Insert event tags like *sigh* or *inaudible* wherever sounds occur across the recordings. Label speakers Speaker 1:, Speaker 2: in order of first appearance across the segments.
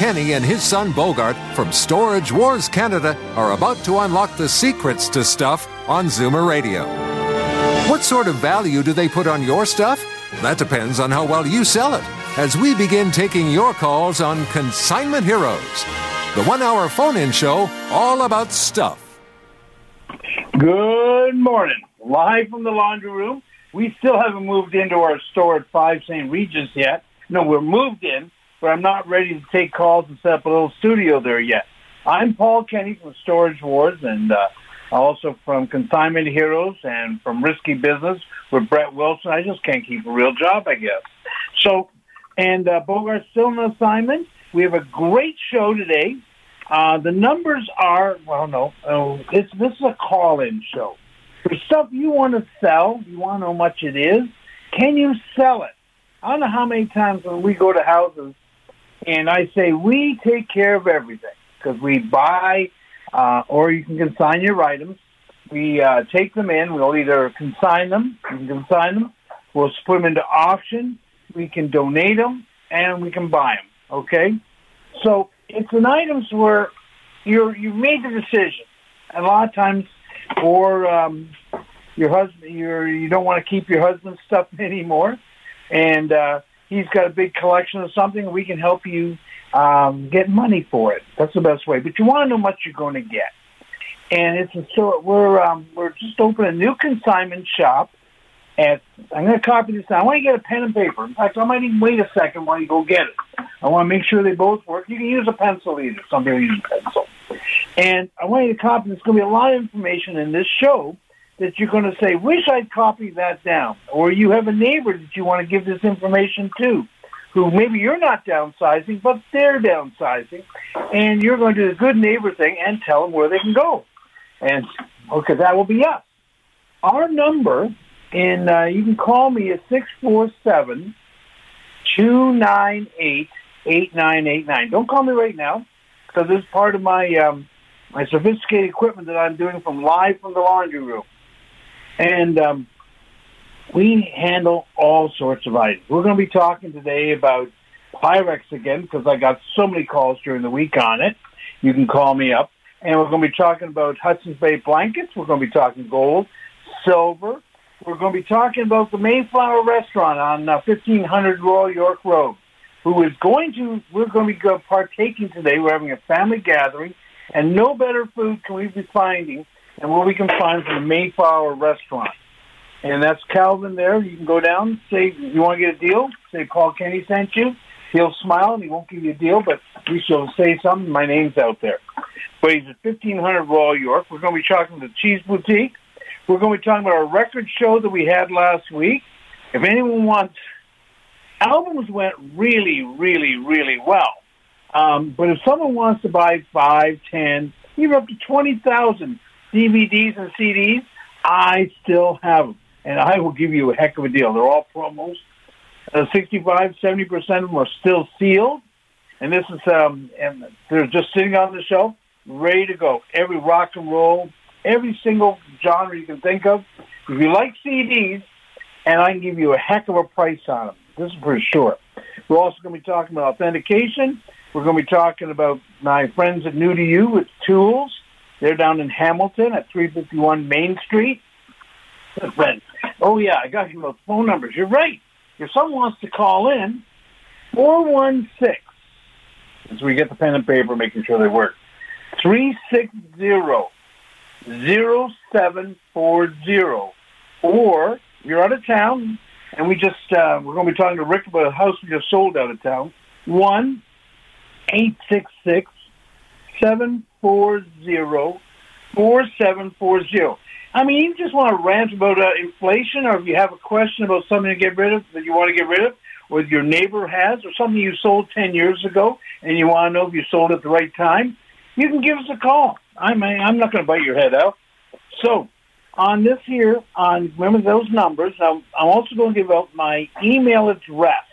Speaker 1: Kenny and his son Bogart from Storage Wars Canada are about to unlock the secrets to stuff on Zoomer Radio. What sort of value do they put on your stuff? That depends on how well you sell it. As we begin taking your calls on Consignment Heroes, the one hour phone in show all about stuff.
Speaker 2: Good morning. Live from the laundry room. We still haven't moved into our store at 5 St. Regis yet. No, we're moved in, but I'm not ready to take calls and set up a little studio there yet. I'm Paul Kenny from Storage Wars and uh, also from Consignment Heroes and from Risky Business with Brett Wilson. I just can't keep a real job, I guess. So, and uh, Bogart's still on assignment. We have a great show today. Uh, the numbers are, well, no, oh, it's, this is a call-in show. For stuff you want to sell, you want to know how much it is, can you sell it? I don't know how many times when we go to houses and I say, we take care of everything because we buy uh, or you can consign your items. We uh, take them in. We'll either consign them, you can consign them. We'll put them into auction. We can donate them, and we can buy them. Okay, so it's an items where you're you've made the decision. And a lot of times, or um, your husband, you're you don't want to keep your husband's stuff *laughs* anymore, and uh, he's got a big collection of something. We can help you um, get money for it. That's the best way. But you want to know what you're going to get. And it's a so we're um, we're just opening a new consignment shop. At I'm going to copy this now. I want you to get a pen and paper. In fact, I might even wait a second while you go get it. I want to make sure they both work. You can use a pencil either. Some people use a pencil. And I want you to copy. There's going to be a lot of information in this show that you're going to say, "Wish I'd copied that down," or you have a neighbor that you want to give this information to who maybe you're not downsizing, but they're downsizing, and you're going to do the good neighbor thing and tell them where they can go. And okay, that will be us. Our number, and uh, you can call me at six four seven two nine eight eight nine eight nine. Don't call me right now because this is part of my um, my sophisticated equipment that I'm doing from live from the laundry room, and um, we handle all sorts of items. We're going to be talking today about Pyrex again because I got so many calls during the week on it. You can call me up. And we're going to be talking about Hudson's Bay blankets. We're going to be talking gold, silver. We're going to be talking about the Mayflower Restaurant on uh, 1500 Royal York Road, who is going to, we're going to be partaking today. We're having a family gathering, and no better food can we be finding than what we can find from the Mayflower Restaurant. And that's Calvin there. You can go down, say you want to get a deal, say Paul Kenny sent you. He'll smile and he won't give you a deal, but we shall say something. My name's out there. But he's at 1500 Royal York. We're going to be talking to the Cheese Boutique. We're going to be talking about our record show that we had last week. If anyone wants, albums went really, really, really well. Um, but if someone wants to buy five, ten, even up to 20,000 DVDs and CDs, I still have them and I will give you a heck of a deal. They're all promos. Uh, 65, 70% of them are still sealed. And this is, um, and they're just sitting on the shelf, ready to go. Every rock and roll, every single genre you can think of. If you like CDs, and I can give you a heck of a price on them. This is for sure. We're also going to be talking about authentication. We're going to be talking about my friends at New to You with Tools. They're down in Hamilton at 351 Main Street. Oh yeah, I got you phone numbers. You're right. If someone wants to call in, four one six. As we get the pen and paper, making sure they work. Three six zero zero seven four zero. Or you're out of town, and we just uh, we're going to be talking to Rick about a house we just sold out of town. One eight six six seven four zero four seven four zero. I mean, you just want to rant about uh, inflation, or if you have a question about something to get rid of that you want to get rid of, or your neighbor has, or something you sold 10 years ago, and you want to know if you sold at the right time, you can give us a call. I'm, I'm not going to bite your head out. So on this here, on remember those numbers, I'm, I'm also going to give out my email address.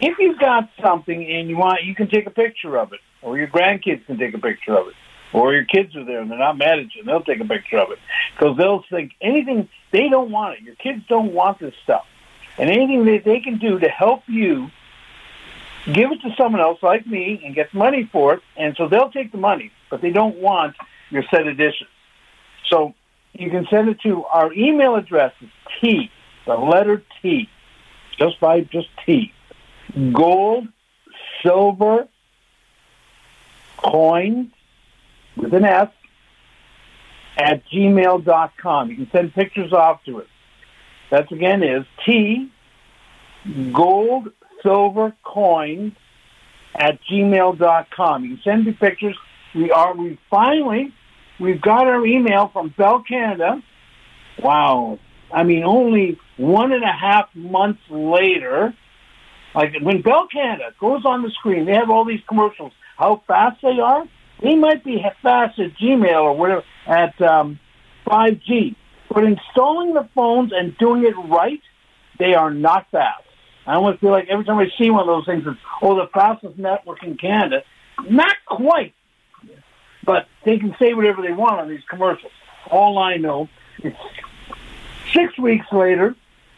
Speaker 2: If you've got something and you want, you can take a picture of it, or your grandkids can take a picture of it, or your kids are there and they're not mad at you, they'll take a picture of it because they'll think anything they don't want it. Your kids don't want this stuff, and anything that they can do to help you, give it to someone else like me and get money for it, and so they'll take the money, but they don't want your set of dishes. So you can send it to our email address is T, the letter T, just by just T, gold, silver, coins with an S at gmail.com. You can send pictures off to us. That's again is T, gold, silver, coins at gmail.com. You can send me pictures. We are, we finally We've got our email from Bell Canada. Wow. I mean, only one and a half months later, like when Bell Canada goes on the screen, they have all these commercials. How fast they are? They might be fast at Gmail or whatever at um, 5G, but installing the phones and doing it right, they are not fast. I almost feel like every time I see one of those things, it's, oh, the fastest network in Canada. Not quite, but they can say whatever they want on these commercials. All I know is six weeks later,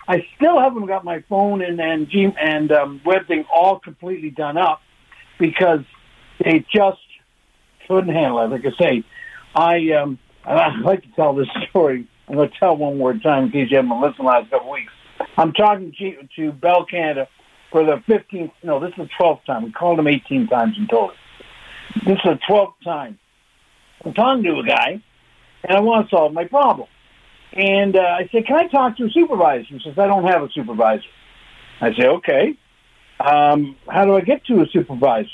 Speaker 2: I still haven't got my phone and and, and um, web thing all completely done up because they just couldn't handle it. Like I say, I um, I like to tell this *laughs* story. I'm going to tell one more time in case you haven't listened the last couple of weeks. I'm talking to, to Bell Canada for the 15th, no, this is the 12th time. We called them 18 times in total. This is the 12th time. I'm talking to a guy, and I want to solve my problem. And uh, I said, can I talk to a supervisor? He says, I don't have a supervisor. I say, okay. Um, how do I get to a supervisor?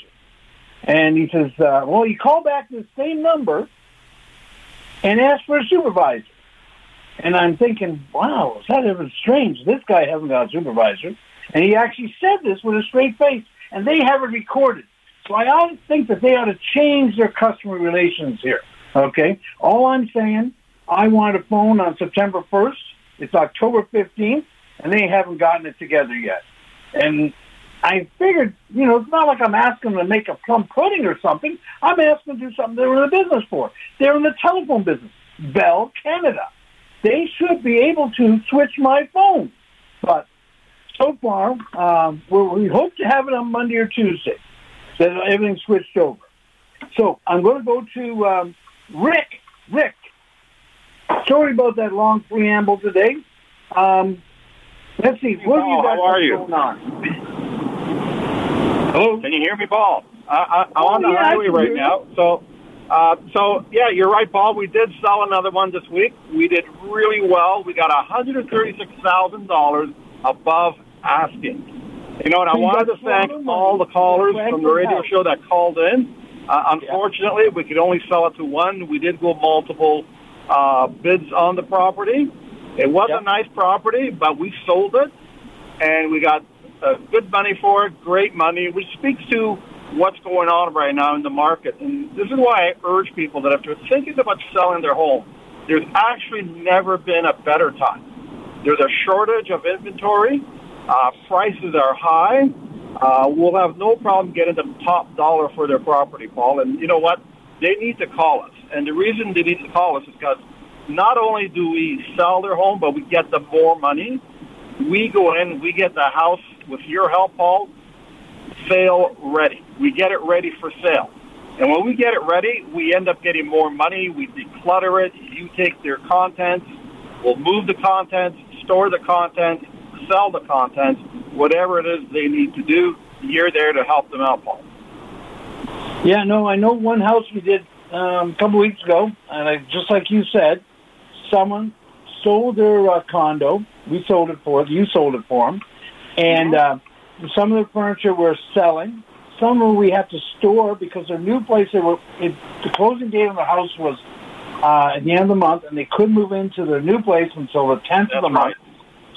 Speaker 2: And he says, uh, well, you call back the same number and ask for a supervisor. And I'm thinking, wow, is that ever strange? This guy hasn't got a supervisor. And he actually said this with a straight face, and they have it recorded. So I think that they ought to change their customer relations here. Okay? All I'm saying, I want a phone on September 1st. It's October 15th, and they haven't gotten it together yet. And I figured, you know, it's not like I'm asking them to make a plum pudding or something. I'm asking them to do something they're in the business for. They're in the telephone business. Bell Canada. They should be able to switch my phone. But so far, um, we hope to have it on Monday or Tuesday that everything switched over. So I'm going to go to um, Rick. Rick, sorry about that long preamble today. Um, let's see.
Speaker 3: What have you got
Speaker 2: are
Speaker 3: you?
Speaker 2: going on?
Speaker 3: Hello? Can you hear me, Paul? I, I, I'm
Speaker 2: Oh,
Speaker 3: on the
Speaker 2: yeah,
Speaker 3: highway right now. So, uh, so yeah, you're right, Paul. We did sell another one this week. We did really well. We got $136,000 above asking. You know, and I wanted to thank all the callers from the radio show that called in. Uh, unfortunately, we could only sell it to one. We did go multiple uh, bids on the property. It was
Speaker 2: Yep.
Speaker 3: a nice property, but we sold it, and we got uh, good money for it, great money, which speaks to what's going on right now in the market. And this is why I urge people that if they're thinking about selling their home, there's actually never been a better time. There's a shortage of inventory. Uh, prices are high. Uh, we'll have no problem getting the top dollar for their property, Paul. And you know what? They need to call us. And the reason they need to call us is because not only do we sell their home, but we get them more money. We go in, we get the house with your help, Paul, sale ready. We get it ready for sale. And when we get it ready, we end up getting more money. We declutter it. You take their contents. We'll move the contents, store the contents, sell the contents, whatever it is they need to do. You're there to help them out, Paul.
Speaker 2: Yeah, no, I know one house we did um, a couple weeks ago, and I, just like you said, someone sold their uh, condo. We sold it for you sold it for them, and uh, some of the furniture we're selling. Some of them we have to store because their new place. They were it, the closing date on the house was uh, at the end of the month, and they couldn't move into their new place until the tenth of the month.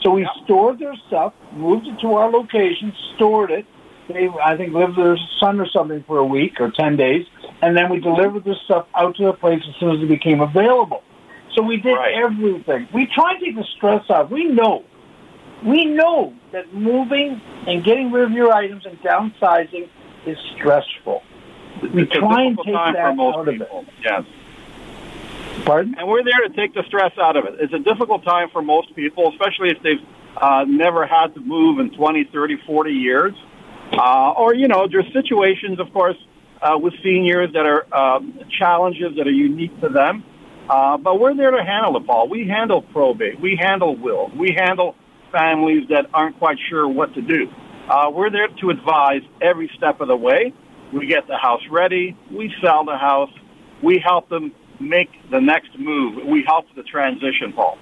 Speaker 2: So we stored their stuff, moved it to our location, stored it. They, I think, lived with their son or something for a week or 10 days, and then we delivered the stuff out to the place as soon as it became available. So we did
Speaker 3: Right.
Speaker 2: everything. We tried to take the stress out. We know, we know that moving and getting rid of your items and downsizing is stressful. We
Speaker 3: It's a
Speaker 2: try and take
Speaker 3: time
Speaker 2: that
Speaker 3: for most
Speaker 2: out of it.
Speaker 3: people. Yes.
Speaker 2: Pardon?
Speaker 3: And we're there to take the stress out of it. It's a difficult time for most people, especially if they've uh, never had to move in 20, 30, 40 years. Uh, or, you know, there's situations, of course, uh, with seniors that are um, challenges that are unique to them. Uh, but we're there to handle it, Paul. We handle probate. We handle will. We handle families that aren't quite sure what to do. Uh, we're there to advise every step of the way. We get the house ready. We sell the house. We help them make the next move. We help the transition, Paul.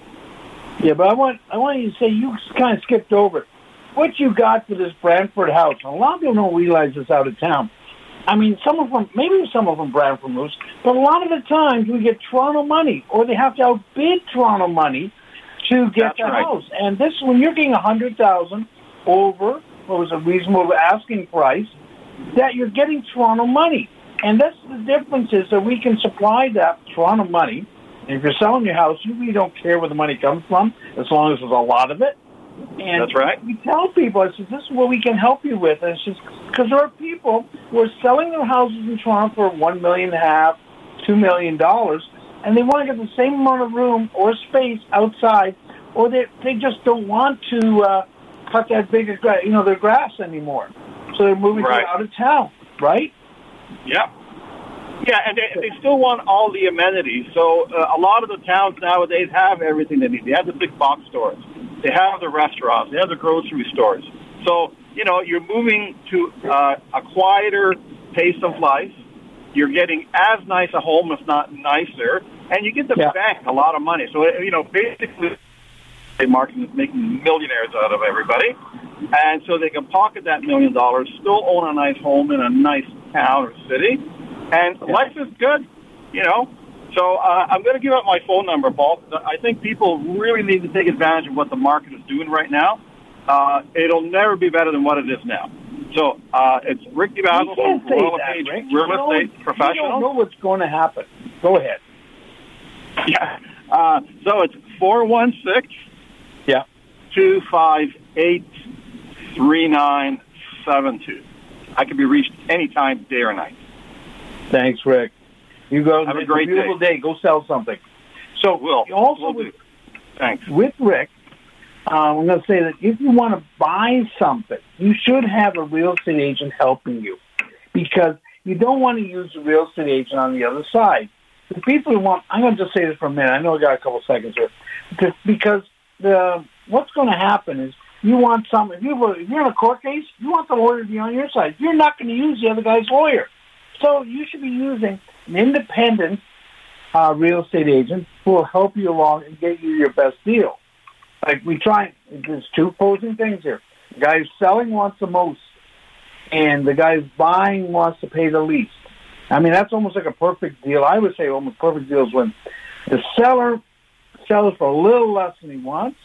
Speaker 2: Yeah, but I want I want you to say you kind of skipped over what you got for this Brantford house. A lot of people don't realize this out of town. I mean, some of them, maybe some of them Brantford moves, but a lot of the times we get Toronto money, or they have to outbid Toronto money to get
Speaker 3: That's
Speaker 2: the
Speaker 3: right.
Speaker 2: house. And this, when you're getting a hundred thousand over what was a reasonable asking price, that you're getting Toronto money. And that's the difference is that we can supply that Toronto money. And if you're selling your house, you really don't care where the money comes from, as long as there's a lot of it. And
Speaker 3: That's right.
Speaker 2: we tell people, I said, this is what we can help you with. And it's just because there are people who are selling their houses in Toronto for one million and a half, two million dollars, and they want to get the same amount of room or space outside, or they they just don't want to uh, cut that big, you know, their grass anymore. So they're moving
Speaker 3: Right.
Speaker 2: out of town, right?
Speaker 3: Yeah. Yeah, and they, they still want all the amenities. So uh, a lot of the towns nowadays have everything they need. They have the big box stores. They have the restaurants. They have the grocery stores. So, you know, you're moving to uh, a quieter pace of life. You're getting as nice a home, if not nicer, and you get to
Speaker 2: Yeah.
Speaker 3: bank a lot of money. So, you know, basically, the market is making millionaires out of everybody. And so they can pocket that million dollars, still own a nice home in a nice town or city, and life is good, you know. So uh, I'm going to give out my phone number, Paul. I think people really need to take advantage of what the market is doing right now. Uh, it'll never be better than what it is now. So uh, it's Rick
Speaker 2: You
Speaker 3: DeBasil from Royal
Speaker 2: that,
Speaker 3: Page
Speaker 2: Rick.
Speaker 3: Real
Speaker 2: You know-
Speaker 3: Estate
Speaker 2: You
Speaker 3: Professional.
Speaker 2: don't know what's going to happen. Go ahead.
Speaker 3: Yeah. Uh, so it's four one six
Speaker 2: Yeah.
Speaker 3: two five eight three nine seven two. I can be reached anytime, day or night.
Speaker 2: Thanks, Rick. You go.
Speaker 3: Have a great
Speaker 2: beautiful day. Go sell something. So
Speaker 3: Will.
Speaker 2: also
Speaker 3: Will
Speaker 2: with.
Speaker 3: Thanks.
Speaker 2: with Rick, uh, I'm going to say that if you want to buy something, you should have a real estate agent helping you because you don't want to use the real estate agent on the other side. The people who want, I'm going to just say this for a minute. I know I got a couple seconds here. Because- Because the what's going to happen is you want some, if, you, if you're in a court case, you want the lawyer to be on your side. You're not going to use the other guy's lawyer. So you should be using an independent uh, real estate agent who will help you along and get you your best deal. Like we try, there's two opposing things here. The guy who's selling wants the most, and the guy who's buying wants to pay the least. I mean, that's almost like a perfect deal. I would say almost perfect deal is when the seller sells for a little less than he wants,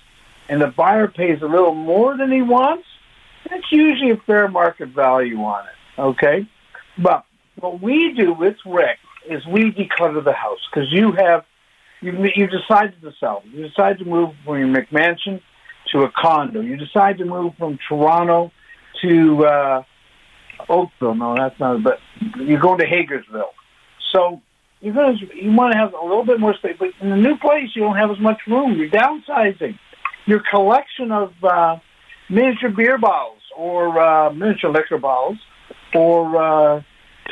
Speaker 2: and the buyer pays a little more than he wants. That's usually a fair market value on it. Okay, but what we do with Rick is we declutter the house because you have you you decided to sell. You decide to move from your McMansion to a condo. You decide to move from Toronto to uh, Oakville. No, that's not. But you're going to Hagersville. So you're going to you want to have a little bit more space. But in the new place, you don't have as much room. You're downsizing. Your collection of uh, miniature beer bottles or uh, miniature liquor bottles or uh,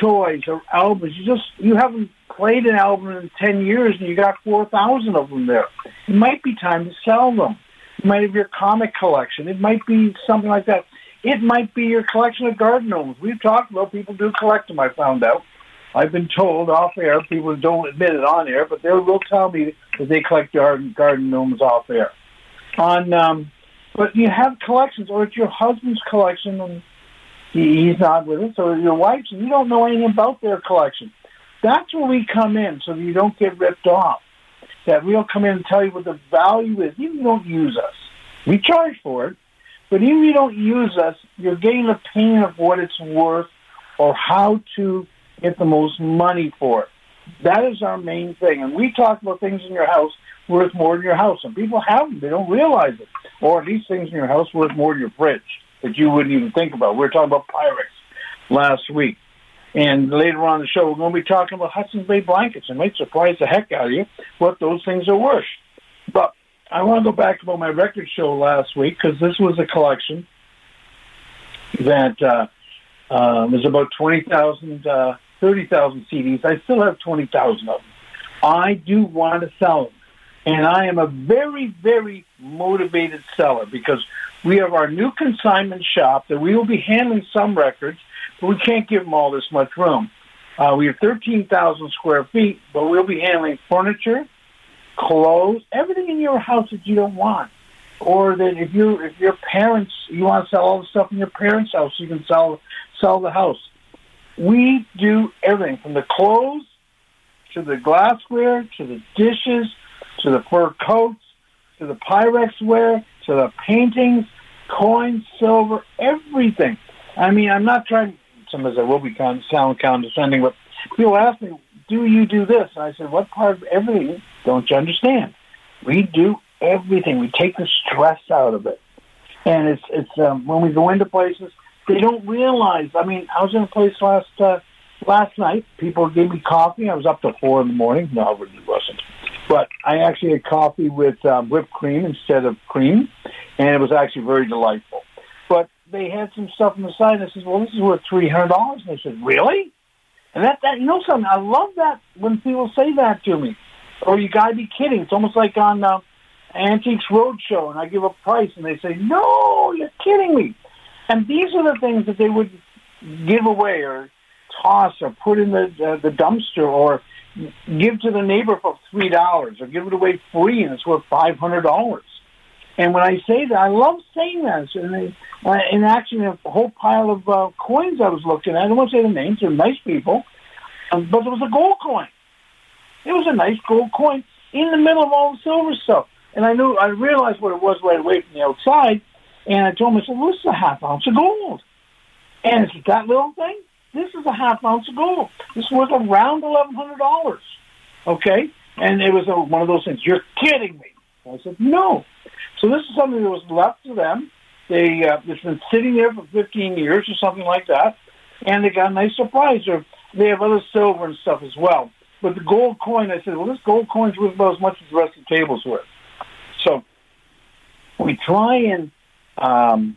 Speaker 2: toys or albums. You just you haven't played an album in ten years, and you got four thousand of them there. It might be time to sell them. It might have your comic collection. It might be something like that. It might be your collection of garden gnomes. We've talked about people do collect them. I found out. I've been told off air. People don't admit it on air, but they will tell me that they collect garden garden gnomes off air. On, um, but you have collections, or it's your husband's collection, and he, he's not with us, or your wife's, and you don't know anything about their collection. That's where we come in, so you don't get ripped off. That we'll come in and tell you what the value is, even if you don't use us. We charge for it, but even if you don't use us, you're getting the pain of what it's worth or how to get the most money for it. That is our main thing. And we talk about things in your house worth more than your house. And people have them. They don't realize it. Or least things in your house worth more than your fridge that you wouldn't even think about. We were talking about Pyrex last week. And later on the show, we're going to be talking about Hudson's Bay blankets. It might surprise the heck out of you what those things are worth. But I want to go back about my record show last week because this was a collection that uh, uh, was about 20,000, uh, 30,000 CDs. I still have 20,000 of them. I do want to sell them. And I am a very, very motivated seller because we have our new consignment shop that we will be handling some records, but we can't give them all this much room. Uh, we have 13,000 square feet, but we'll be handling furniture, clothes, everything in your house that you don't want. Or that if you if your parents you want to sell all the stuff in your parents' house, you can sell sell the house. We do everything from the clothes to the glassware to the dishes to the fur coats to the Pyrex ware to the paintings, coins, silver, everything. I mean, I'm not trying. Sometimes I will be con- sound condescending, but people ask me, "Do you do this?" And I said, "What part of everything don't you understand? We do everything. We take the stress out of it, and it's it's um, when we go into places, they don't realize. I mean, I was in a place last uh, last night. People gave me coffee. I was up to four in the morning. No, it really wasn't. But I actually had coffee with um, whipped cream instead of cream, and it was actually very delightful. But they had some stuff on the side, and I said, "Well, this is worth three hundred dollars." And they said, "Really?" And that that you know something, I love that when people say that to me. Or you gotta be kidding. It's almost like on uh, Antiques Roadshow, and I give a price, and they say, "No, you're kidding me." And these are the things that they would give away or toss or put in the uh, the dumpster or give to the neighbor for three dollars or give it away free and it's worth five hundred dollars. And when I say that, I love saying that. And they, uh, in actually, a whole pile of uh, coins I was looking at. I don't want to say the names; they're nice people, um, but it was a gold coin. It was a nice gold coin in the middle of all the silver stuff. And I knew, I realized what it was right away from the outside. And I told myself, well, this is a half ounce of gold. And it's that little thing. This is a half ounce of gold. This was around eleven hundred dollars. Okay, and it was a, one of those things. You're kidding me. I said no. So this is something that was left to them. They uh, it's been sitting there for 15 years or something like that, and they got a nice surprise. Or they have other silver and stuff as well. But the gold coin, I said, well, this gold coin's worth about as much as the rest of the table's worth. So we try and um,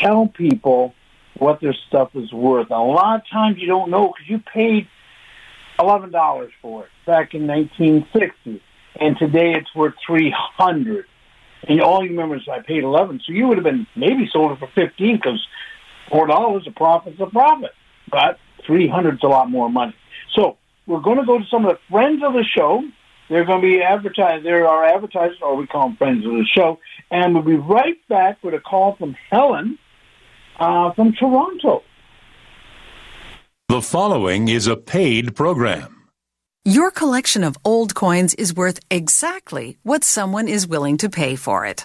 Speaker 2: tell people what their stuff is worth. A lot of times you don't know because you paid eleven dollars for it back in 1960, and today it's worth three hundred. And all you remember is I paid eleven, so you would have been maybe sold it for fifteen because four dollars a profit's a profit, but three hundred is a lot more money. So we're going to go to some of the friends of the show. They're going to be advertised. There are advertisers, or we call them friends of the show, and we'll be right back with a call from Helen uh, from Toronto.
Speaker 4: The following is a paid program.
Speaker 5: Your collection of old coins is worth exactly what someone is willing to pay for it.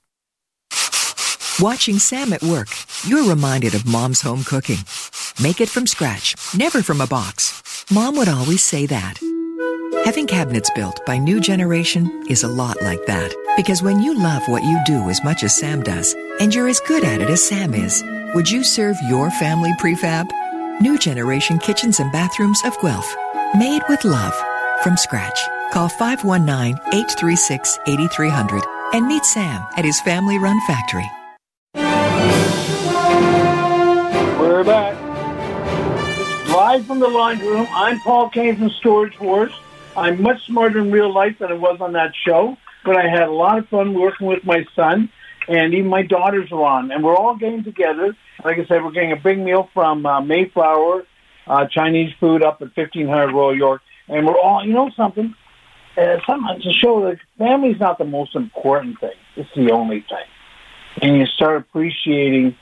Speaker 6: Watching Sam at work, you're reminded of mom's home cooking. Make it from scratch, never from a box. Mom would always say that. Having cabinets built by New Generation is a lot like that. Because when you love what you do as much as Sam does, and you're as good at it as Sam is, would you serve your family prefab? New Generation Kitchens and Bathrooms of Guelph. Made with love. From scratch. Call 519-836-8300 and meet Sam at his family-run factory.
Speaker 2: We're back. Live from the laundry room. I'm Paul Kane from Storage Wars. I'm much smarter in real life than I was on that show, but I had a lot of fun working with my son. and even my daughters are on, and we're all getting together. Like I said, we're getting a big meal from uh, Mayflower uh, Chinese food up at 1500 Royal York, and we're all, you know something, uh, sometimes to show that family's not the most important thing. It's the only thing. And you start appreciating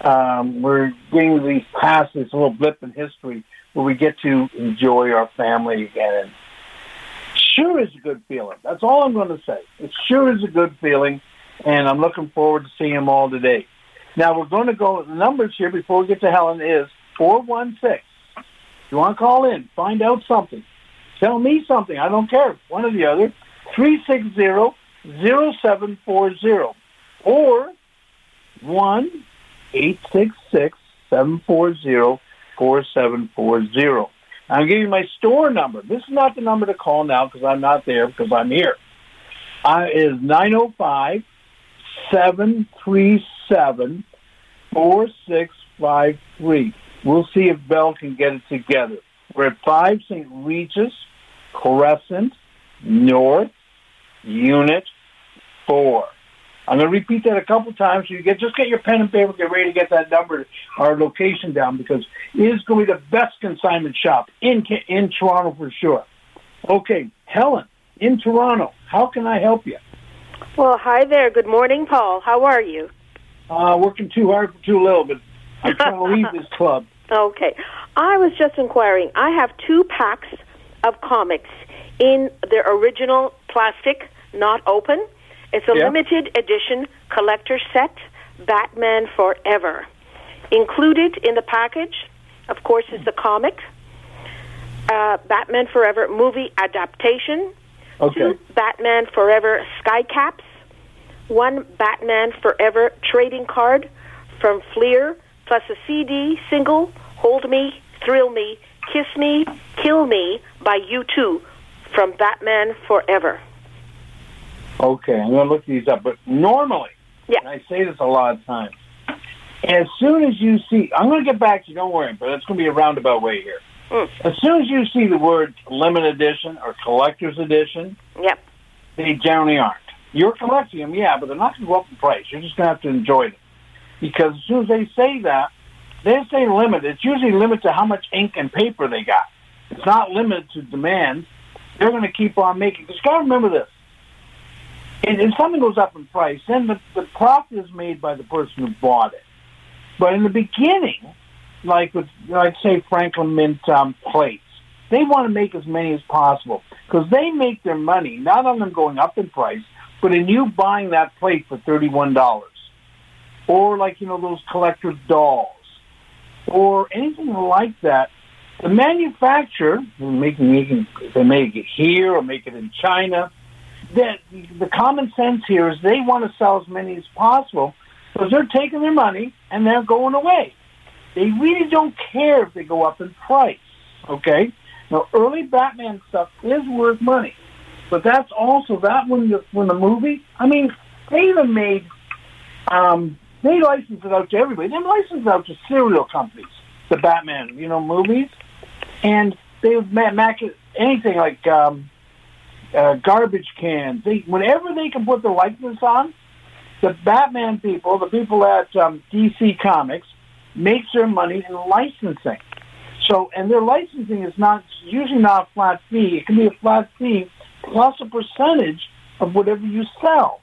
Speaker 2: um, we're getting these past this little blip in history where we get to enjoy our family again. And sure is a good feeling. That's all I'm going to say. It sure is a good feeling, and I'm looking forward to seeing them all today. Now we're going to go. The numbers here before we get to Helen is four one six. You want to call in, find out something, tell me something. I don't care. One or the other. Three six zero zero seven four zero or one eight six six seven four zero four seven four zero. I'm giving you my store number. This is not the number to call now because I'm not there because I'm here. Uh, I is nine zero five seven three seven four six five three. We'll see if Bell can get it together. We're at five St. Regis Crescent North Unit Four. I'm going to repeat that a couple times. So you get just get your pen and paper, get ready to get that number, our location down, because it is going to be the best consignment shop in in Toronto for sure. Okay, Helen in Toronto, how can I help you?
Speaker 7: Well, hi there. Good morning, Paul. How are you?
Speaker 2: Uh, working too hard for too little, but I'm trying to leave this club. *laughs*
Speaker 7: Okay. I was just inquiring. I have two packs of comics in their original plastic, not open. It's a
Speaker 2: Yeah.
Speaker 7: limited edition collector set, Batman Forever. Included in the package, of course, is the comic, uh, Batman Forever movie adaptation,
Speaker 2: Okay.
Speaker 7: two Batman Forever sky caps, one Batman Forever trading card from Fleer, plus a CD single, Hold Me, Thrill Me, Kiss Me, Kill Me by U2 from Batman Forever.
Speaker 2: Okay, I'm going to look these up. But normally,
Speaker 7: Yeah.
Speaker 2: and I say this a lot of times, as soon as you see, I'm going to get back to you, don't worry, but it's going to be a roundabout way here.
Speaker 7: Mm.
Speaker 2: As soon as you see the word limited edition or collector's edition,
Speaker 7: Yep.
Speaker 2: they generally aren't. You're collecting them, yeah, but they're not going to go up in price. You're just going to have to enjoy them. Because as soon as they say that, they say limited. It's usually limited to how much ink and paper they got. It's not limited to demand. They're going to keep on making. Because you got to remember this. And if something goes up in price, then the, the profit is made by the person who bought it. But in the beginning, like with, like say Franklin Mint um, plates, they want to make as many as possible because they make their money not on them going up in price, but in you buying that plate for thirty-one dollars, or like you know those collector dolls, or anything like that. The manufacturer, making, making, they make it here or make it in China, that the common sense here is they want to sell as many as possible because they're taking their money and they're going away. They really don't care if they go up in price. Okay? Now, early Batman stuff is worth money, but that's also that when the when the movie. I mean, they even made um, they licensed it out to everybody. They licensed it out to cereal companies, the Batman, you know, movies, and they would ma- make anything like um, uh, garbage cans. They whenever they can put the likeness on, the Batman people, the people at um, DC Comics, makes their money in licensing. So, and their licensing is not usually not a flat fee. It can be a flat fee plus a percentage of whatever you sell.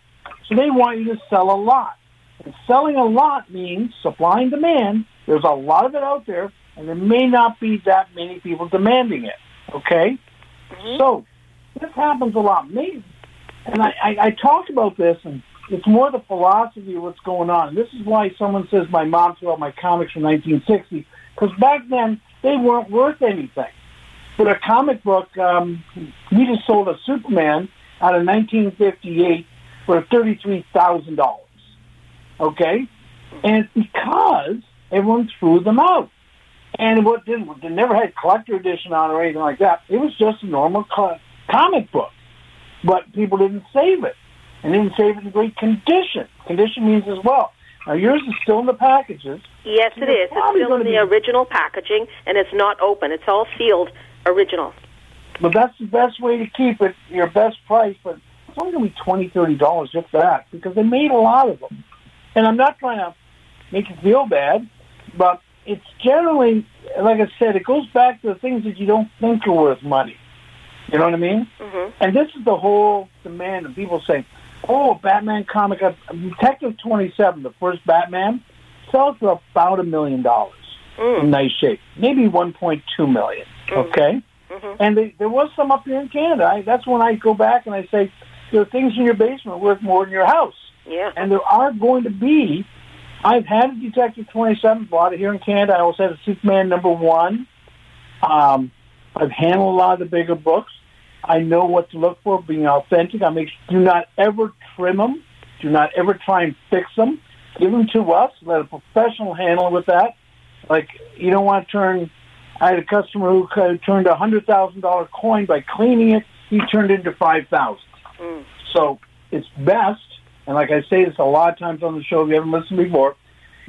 Speaker 2: So they want you to sell a lot. And selling a lot means supply and demand. There's a lot of it out there, and there may not be that many people demanding it. Okay? So this happens a lot. Maybe, and I, I, I talked about this, and it's more the philosophy of what's going on. This is why someone says my mom threw out my comics from 1960, because back then they weren't worth anything. But a comic book, um, we just sold a Superman out of 1958 for $33,000. Okay? And because everyone threw them out. And what didn't, they never had collector edition on or anything like that. It was just a normal co- comic book. But people didn't save it. And didn't save it in great condition. Condition means as well. Now yours is still in the packages.
Speaker 7: Yes, it
Speaker 2: You're.
Speaker 7: It's still in the
Speaker 2: be-
Speaker 7: original packaging, and it's not open. It's all sealed original.
Speaker 2: But that's the best way to keep it, your best price. But it's only going to be twenty, thirty dollars if that, because they made a lot of them. And I'm not trying to make you feel bad, but it's generally, like I said, it goes back to the things that you don't think are worth money. You know what I mean?
Speaker 7: Mhm.
Speaker 2: And this is the whole demand of people saying, "Oh, Batman comic, uh, Detective Twenty Seven, the first Batman, sells for about a million dollars in nice shape, maybe one point two million. Okay, and they, there was some up here in Canada. I, that's when I go back and I say, there are things in your basement worth more than your house.
Speaker 7: Yeah.
Speaker 2: And there are going to be. I've had a Detective 27 bought it here in Canada. I also had a Superman number one. Um, I've handled a lot of the bigger books. I know what to look for, being authentic. I make do not ever trim them. Do not ever try and fix them. Give them to us. Let a professional handle with that. Like you don't want to turn. I had a customer who turned a hundred thousand dollar coin by cleaning it. He turned it into five thousand. Mm. So it's best, and like I say this a lot of times on the show, if you haven't listened before,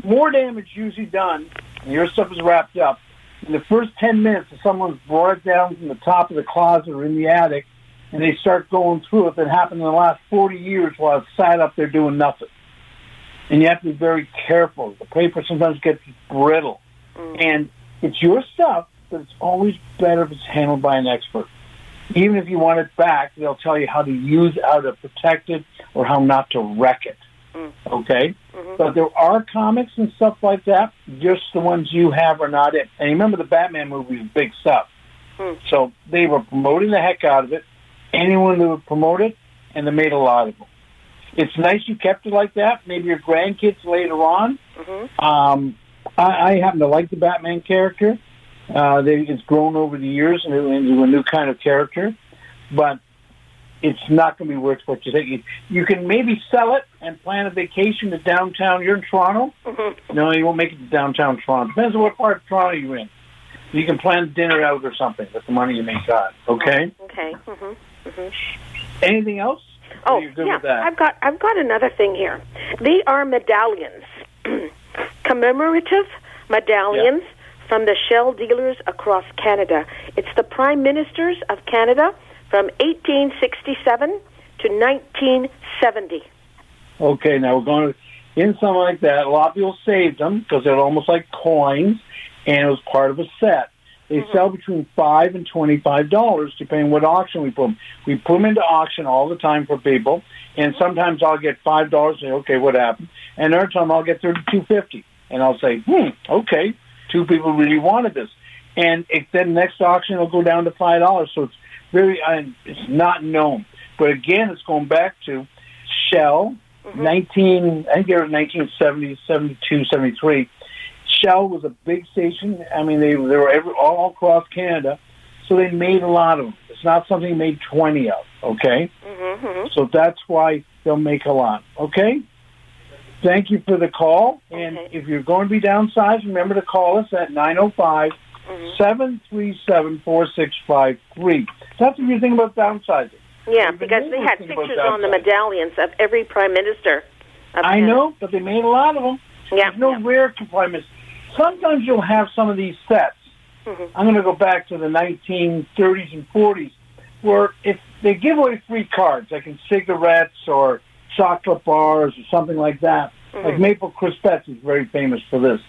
Speaker 2: more damage usually done, and your stuff is wrapped up, in the first 10 minutes if someone's brought it down from the top of the closet or in the attic, and they start going through it that happened in the last 40 years while it's sat up there doing nothing. And you have to be very careful. The paper sometimes gets brittle. Mm. And it's your stuff, but it's always better if it's handled by an expert even if you want it back, they'll tell you how to use, how to protect it, or how not to wreck it. Okay, but there are comics and stuff like that. Just the ones you have are not it. And remember, the Batman movie was big stuff, so they were promoting the heck out of it. Anyone who would promote it, and they made a lot of them. It's nice you kept it like that. Maybe your grandkids later on. Um, I, I happen to like the Batman character. Uh, they, it's grown over the years into, into a new kind of character, but it's not going to be worth what you think. You, can maybe sell it and plan a vacation to downtown. You're in Toronto. No, you won't make it to downtown Toronto. Depends on what part of Toronto you're in. You can plan dinner out or something with the money you make on. Okay.
Speaker 7: Okay. hmm hmm
Speaker 2: Anything else?
Speaker 7: Oh, yeah. I've got I've got another thing here. They are medallions, *clears throat* commemorative medallions from the shell dealers across Canada. It's the prime ministers of Canada from 1867 to 1970.
Speaker 2: Okay, now we're going to in something like that. A lot of people saved them because they're almost like coins, and it was part of a set. They sell between five and twenty-five dollars, depending what auction we put them. We put them into auction all the time for people, and sometimes I'll get five dollars. Say, okay, what happened? And another time I'll get thirty-two fifty, and I'll say, hmm, okay, two people really wanted this, and it, then next auction it'll go down to five dollars. So it's very, uh, it's not known. But again, it's going back to Shell, 19, I think they were 1970, 72, 73. Shell was a big station. I mean, they, they were every, all across Canada. So they made a lot of them. It's not something they made 20 of, okay?
Speaker 7: Mm-hmm.
Speaker 2: So that's why they'll make a lot, okay? Thank you for the call. And
Speaker 7: Okay.
Speaker 2: if you're going to be downsized, remember to call us at 905 737 4653. That's if you think about downsizing.
Speaker 7: Yeah,
Speaker 2: Even
Speaker 7: because
Speaker 2: they
Speaker 7: had pictures on the medallions of every prime minister.
Speaker 2: I
Speaker 7: Canada.
Speaker 2: know, but they made a lot of them.
Speaker 7: Yeah.
Speaker 2: There's no
Speaker 7: yeah.
Speaker 2: rare compartments. Sometimes you'll have some of these sets.
Speaker 7: Mhm.
Speaker 2: I'm going to go back to the 1930s and 40s, where if they give away free cards, like in cigarettes or chocolate bars or something like that, like Maple Crispettes is very famous for this.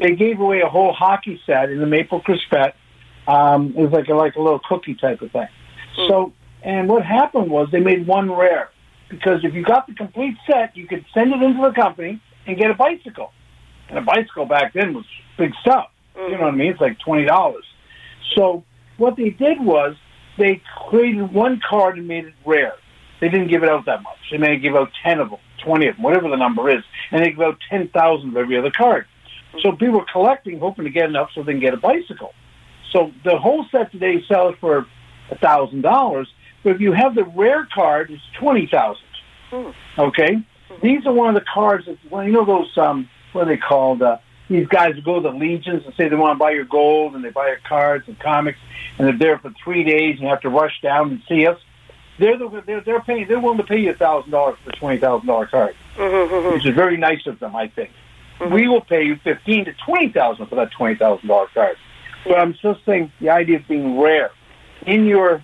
Speaker 2: They gave away a whole hockey set in the Maple Crispette. Um, it was like a, like a little cookie type of thing. So, and what happened was they made one rare because if you got the complete set, you could send it into the company and get a bicycle. And a bicycle back then was big stuff. You know what I mean? It's like twenty dollars. So what they did was they created one card and made it rare. They didn't give it out that much. They may give out ten of them, twenty of them, whatever the number is, and they give out ten thousand of every other card. So people were collecting, hoping to get enough so they can get a bicycle. So the whole set today sells for a thousand dollars. But if you have the rare card, it's twenty thousand. Okay, these are one of the cards that well, you know those um, what are they called? Uh, these guys who go to the legions and say they want to buy your gold and they buy your cards and comics and they're there for three days and you have to rush down and see us. They're the, they're they're paying they're willing to pay you a thousand dollars for a twenty thousand dollar card,
Speaker 7: Mm-hmm.
Speaker 2: which is very nice of them, I think. We will pay you fifteen to twenty thousand for that twenty thousand dollar card. But I'm just saying the idea of being rare in your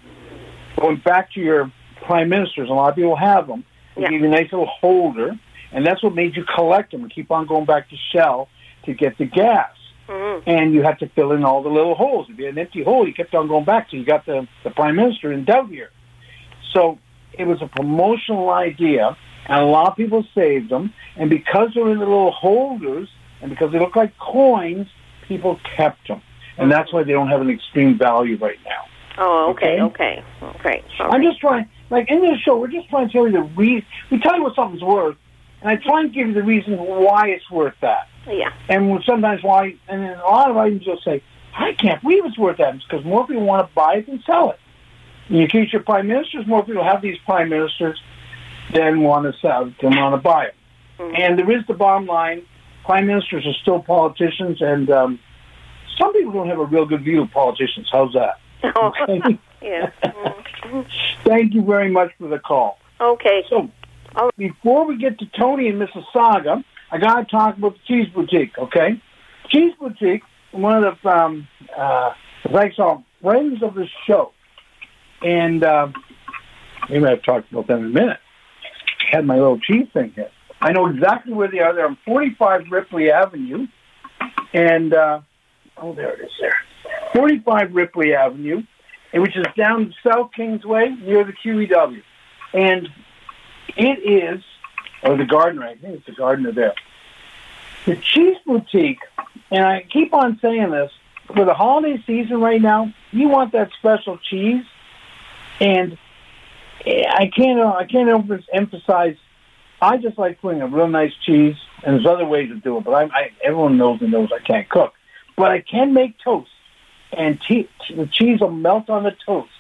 Speaker 2: going back to your prime ministers. A lot of people have them. They
Speaker 7: Yeah.
Speaker 2: give you a nice little holder, and that's what made you collect them and keep on going back to Shell to get the gas.
Speaker 7: Mhm.
Speaker 2: And you had to fill in all the little holes. If you had an empty hole, you kept on going back till you got the, the prime minister in doubt here. So it was a promotional idea, and a lot of people saved them. And because they're in the little holders, and because they look like coins, people kept them. And that's why they don't have an extreme value right now.
Speaker 7: Oh, okay,
Speaker 2: Okay.
Speaker 7: okay, okay. All
Speaker 2: I'm just trying, like in this show, we're just trying to tell you the reason. We tell you what something's worth, and I try and give you the reason why it's worth that.
Speaker 7: Yeah.
Speaker 2: And sometimes why, and then a lot of items you'll say, I can't believe it's worth that. It's because more people want to buy it than sell it. In the case of prime ministers, more people have these prime ministers than want to sell, than want to buy it.
Speaker 7: Mhm.
Speaker 2: And there is the bottom line: prime ministers are still politicians, and um, some people don't have a real good view of politicians. How's that? *laughs* *laughs* Okay. *laughs*
Speaker 7: yeah. Mhm.
Speaker 2: Thank you very much for the call.
Speaker 7: Okay.
Speaker 2: So,
Speaker 7: right.
Speaker 2: before we get to Tony in Mississauga, I got to talk about the Cheese Boutique, okay? Cheese Boutique, one of the, um, uh, as I saw, friends of the show. And uh, maybe I've talked about them in a minute. Had my little cheese thing here. I know exactly where they are. They're on 45 Ripley Avenue. And, uh, oh, there it is there. 45 Ripley Avenue, which is down South Kingsway near the QEW. And it is, or the Gardiner, I think it's the Gardiner there. The cheese boutique, and I keep on saying this, for the holiday season right now, you want that special cheese, and I can't, I can't emph- emphasize. I just like putting a real nice cheese, and there's other ways to do it, but I, I everyone knows and knows I can't cook, but I can make toast, and te- the cheese will melt on the toast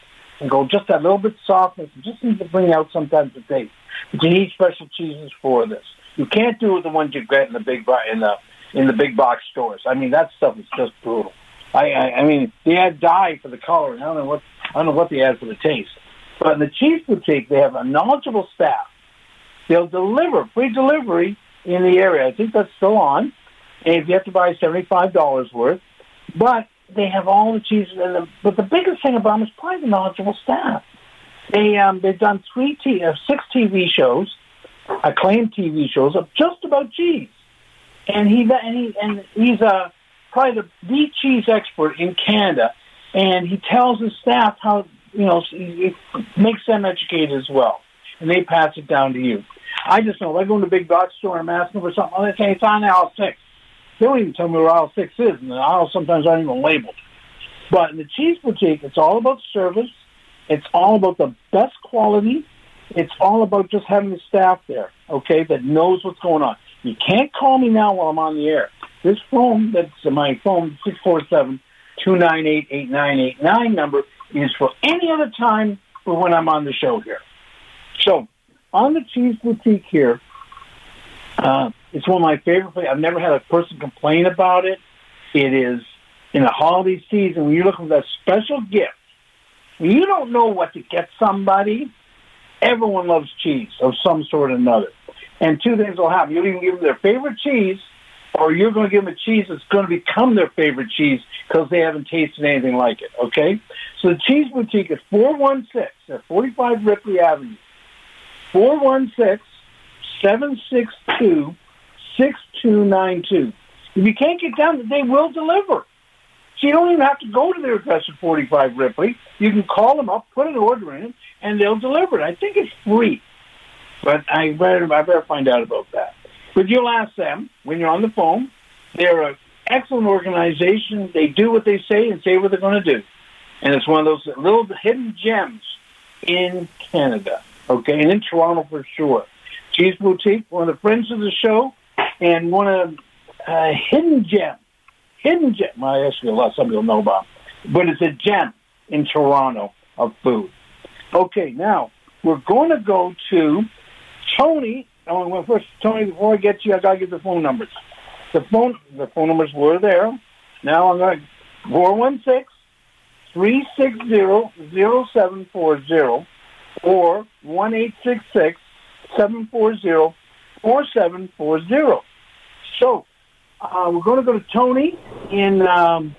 Speaker 2: and go just that little bit softness. It just needs to bring out sometimes the taste. But you need special cheeses for this. You can't do with the ones you get in the big in the in the big box stores. I mean, that stuff is just brutal. I I, I mean, they add dye for the color. I don't know what I don't know what they add for the taste. But in the cheese boutique, they have a knowledgeable staff. They'll deliver free delivery in the area. I think that's still on. And if you have to buy seventy five dollars worth, but they have all the cheeses. And the, but the biggest thing about them is probably the knowledgeable staff. They um, they've done three t- uh, six TV shows, acclaimed TV shows of just about cheese, and he and he and he's uh, probably the, the cheese expert in Canada, and he tells his staff how you know it makes them educated as well, and they pass it down to you. I just know if I go in the big box store and I'm asking for something, they say it's on aisle six. They don't even tell me where aisle six is, and the aisle sometimes aren't even labeled. But in the cheese boutique, it's all about service. It's all about the best quality. It's all about just having the staff there, okay, that knows what's going on. You can't call me now while I'm on the air. This phone, that's my phone, 647-298-8989 number, is for any other time for when I'm on the show here. So, on the cheese boutique here, uh, it's one of my favorite places. I've never had a person complain about it. It is in the holiday season when you're looking for that special gift. When you don't know what to get somebody, everyone loves cheese of some sort or another. And two things will happen. You'll even give them their favorite cheese, or you're going to give them a cheese that's going to become their favorite cheese because they haven't tasted anything like it, okay? So the Cheese Boutique is 416 at 45 Ripley Avenue. 416-762-6292. If you can't get down, they will deliver. So you don't even have to go to their address at 45 Ripley. You can call them up, put an order in, and they'll deliver it. I think it's free. But I better, I better find out about that. But you'll ask them when you're on the phone. They're an excellent organization. They do what they say and say what they're going to do. And it's one of those little hidden gems in Canada, okay, and in Toronto for sure. Cheese Boutique, one of the friends of the show, and one of uh, hidden gem, hidden gem. Well, actually, a lot some people know about, but it's a gem in Toronto of food. Okay, now we're going to go to Tony. Oh, well, first, Tony, before I get you, I got to get the phone numbers. The phone, the phone numbers were there. Now I'm going four one six three six zero zero seven four zero or one eight six six seven four zero four seven four zero. So uh, we're going to go to Tony in um,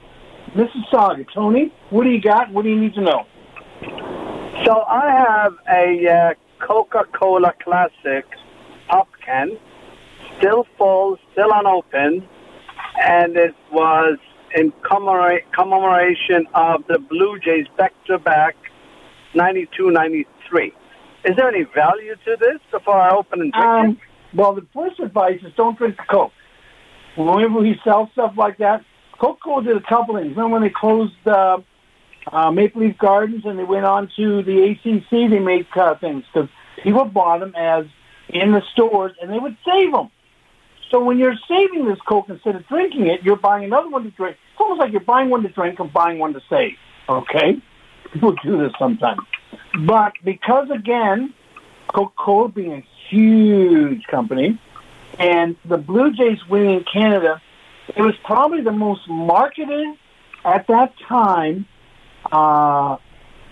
Speaker 2: Mississauga. Tony, what do you got? What do you need to know?
Speaker 3: So I have a uh, Coca-Cola Classic pop can, still full, still unopened, and it was in commemora- commemoration of the Blue Jays back-to-back 92-93. Is there any value to this before I open and drink
Speaker 2: Um,
Speaker 3: it?
Speaker 2: well, the first advice is don't drink the Coke. Whenever he sells stuff like that, Coca-Cola did a couple things. Remember when they closed uh, uh, Maple Leaf Gardens and they went on to the ACC, they made uh, things because people bought them as in the stores and they would save them. So when you're saving this Coke instead of drinking it, you're buying another one to drink. It's almost like you're buying one to drink and buying one to save. Okay? People do this sometimes. But because, again, Coca-Cola being a huge company, and the Blue Jays winning in Canada, it was probably the most marketed at that time uh,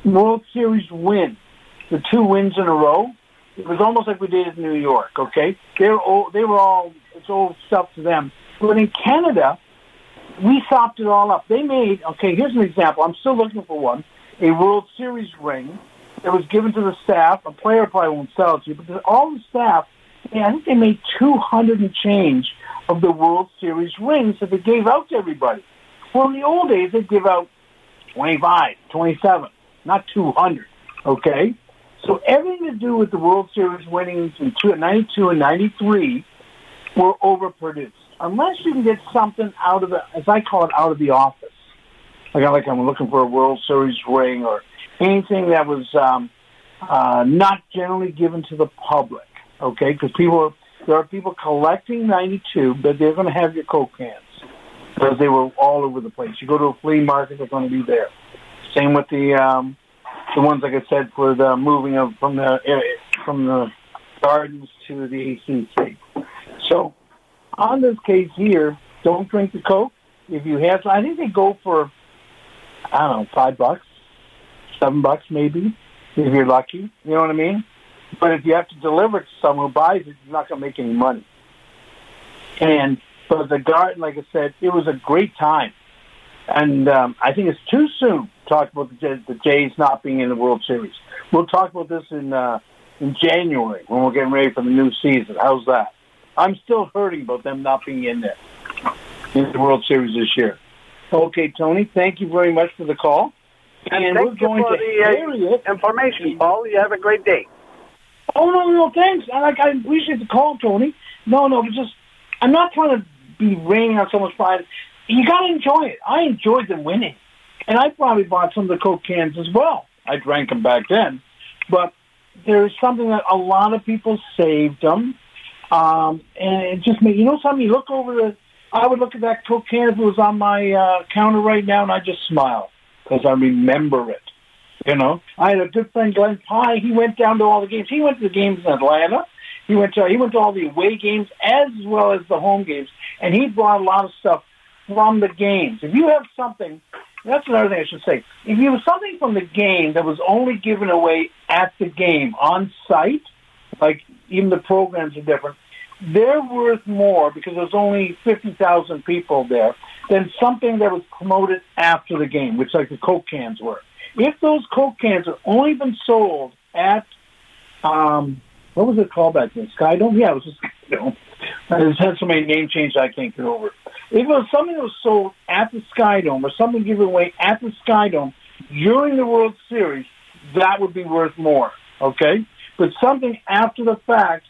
Speaker 2: World Series win. The two wins in a row. It was almost like we did in New York. Okay, they were all, they were all it's all stuff to them. But in Canada, we sopped it all up. They made okay. Here's an example. I'm still looking for one. A World Series ring that was given to the staff. A player probably won't sell it to you, but all the staff. Yeah, I think they made 200 and change of the World Series rings that they gave out to everybody. Well, in the old days, they'd give out 25, 27, not 200. Okay? So everything to do with the World Series winnings in 92 and 93 were overproduced. Unless you can get something out of the, as I call it, out of the office. Like, I like I'm looking for a World Series ring or anything that was um, uh, not generally given to the public. Okay? Because people, there are people collecting 92, but they're going to have your Coke cans because they were all over the place. You go to a flea market, they're going to be there. Same with the um, the ones like I said for the moving of from the from the gardens to the ACC. So on this case here, don't drink the Coke. If you have, I think they go for I don't know five bucks, seven bucks maybe if you're lucky. You know what I mean? But if you have to deliver it to someone who buys it, you're not going to make any money. And but the garden, like I said, it was a great time. And um, I think it's too soon to talk about the, J- the Jays not being in the World Series. We'll talk about this in uh, in January when we're getting ready for the new season. How's that? I'm still hurting about them not being in there in the World Series this year. Okay, Tony, thank you very much for the call.
Speaker 3: And,
Speaker 2: And
Speaker 3: thank
Speaker 2: we're
Speaker 3: you
Speaker 2: going
Speaker 3: for
Speaker 2: to
Speaker 3: the uh, information, Paul. You have a great day.
Speaker 2: Oh no, no, thanks. I like. I appreciate the call, Tony. No, no, but just I'm not trying to be raining on someone's pride. You got to enjoy it. I enjoyed them winning, and I probably bought some of the Coke cans as well. I drank them back then, but there's something that a lot of people saved them, um, and it just made you know something. You look over the. I would look at that Coke can if it was on my uh, counter right now, and I just smile because I remember it. You know, I had a good friend, Glenn Pye. He went down to all the games. He went to the games in Atlanta. He went to he went to all the away games as well as the home games, and he brought a lot of stuff from the games. If you have something, that's another thing I should say. If you have something from the game that was only given away at the game on site, like even the programs are different, they're worth more because there's only fifty thousand people there than something that was promoted after the game, which like the Coke cans were. If those Coke cans had only been sold at, um, what was it called back then? Skydome? Yeah, it was just, you know, it's had so many name changes I can't get over. If it was something that was sold at the Skydome or something given away at the Skydome during the World Series, that would be worth more, okay? But something after the fact,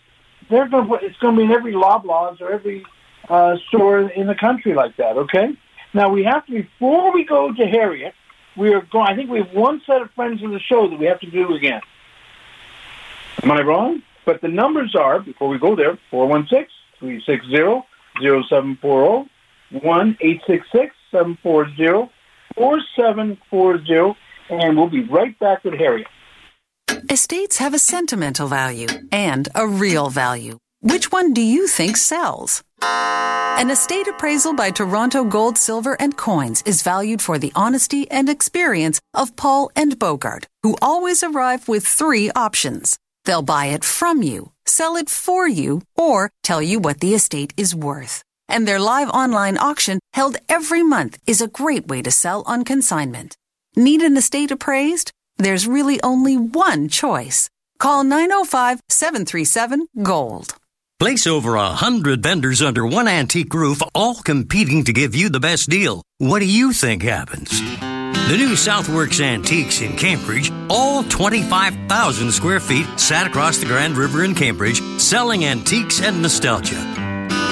Speaker 2: they're going to it's going to be in every Loblaws or every uh, store in the country like that, okay? Now we have to, before we go to Harriet, we are going, I think we have one set of friends of the show that we have to do again. Am I wrong? But the numbers are, before we go there, 416-360-0740, 1-866-740-4740, and we'll be right back with Harriet.
Speaker 5: Estates have a sentimental value and a real value. Which one do you think sells? An estate appraisal by Toronto Gold, Silver, and Coins is valued for the honesty and experience of Paul and Bogart, who always arrive with three options. They'll buy it from you, sell it for you, or tell you what the estate is worth. And their live online auction held every month is a great way to sell on consignment. Need an estate appraised? there's really only one choice. Call 905 737 GOLD.
Speaker 8: Place over a hundred vendors under one antique roof, all competing to give you the best deal. What do you think happens? The new Southworks Antiques in Cambridge, all 25,000 square feet, sat across the Grand River in Cambridge, selling antiques and nostalgia.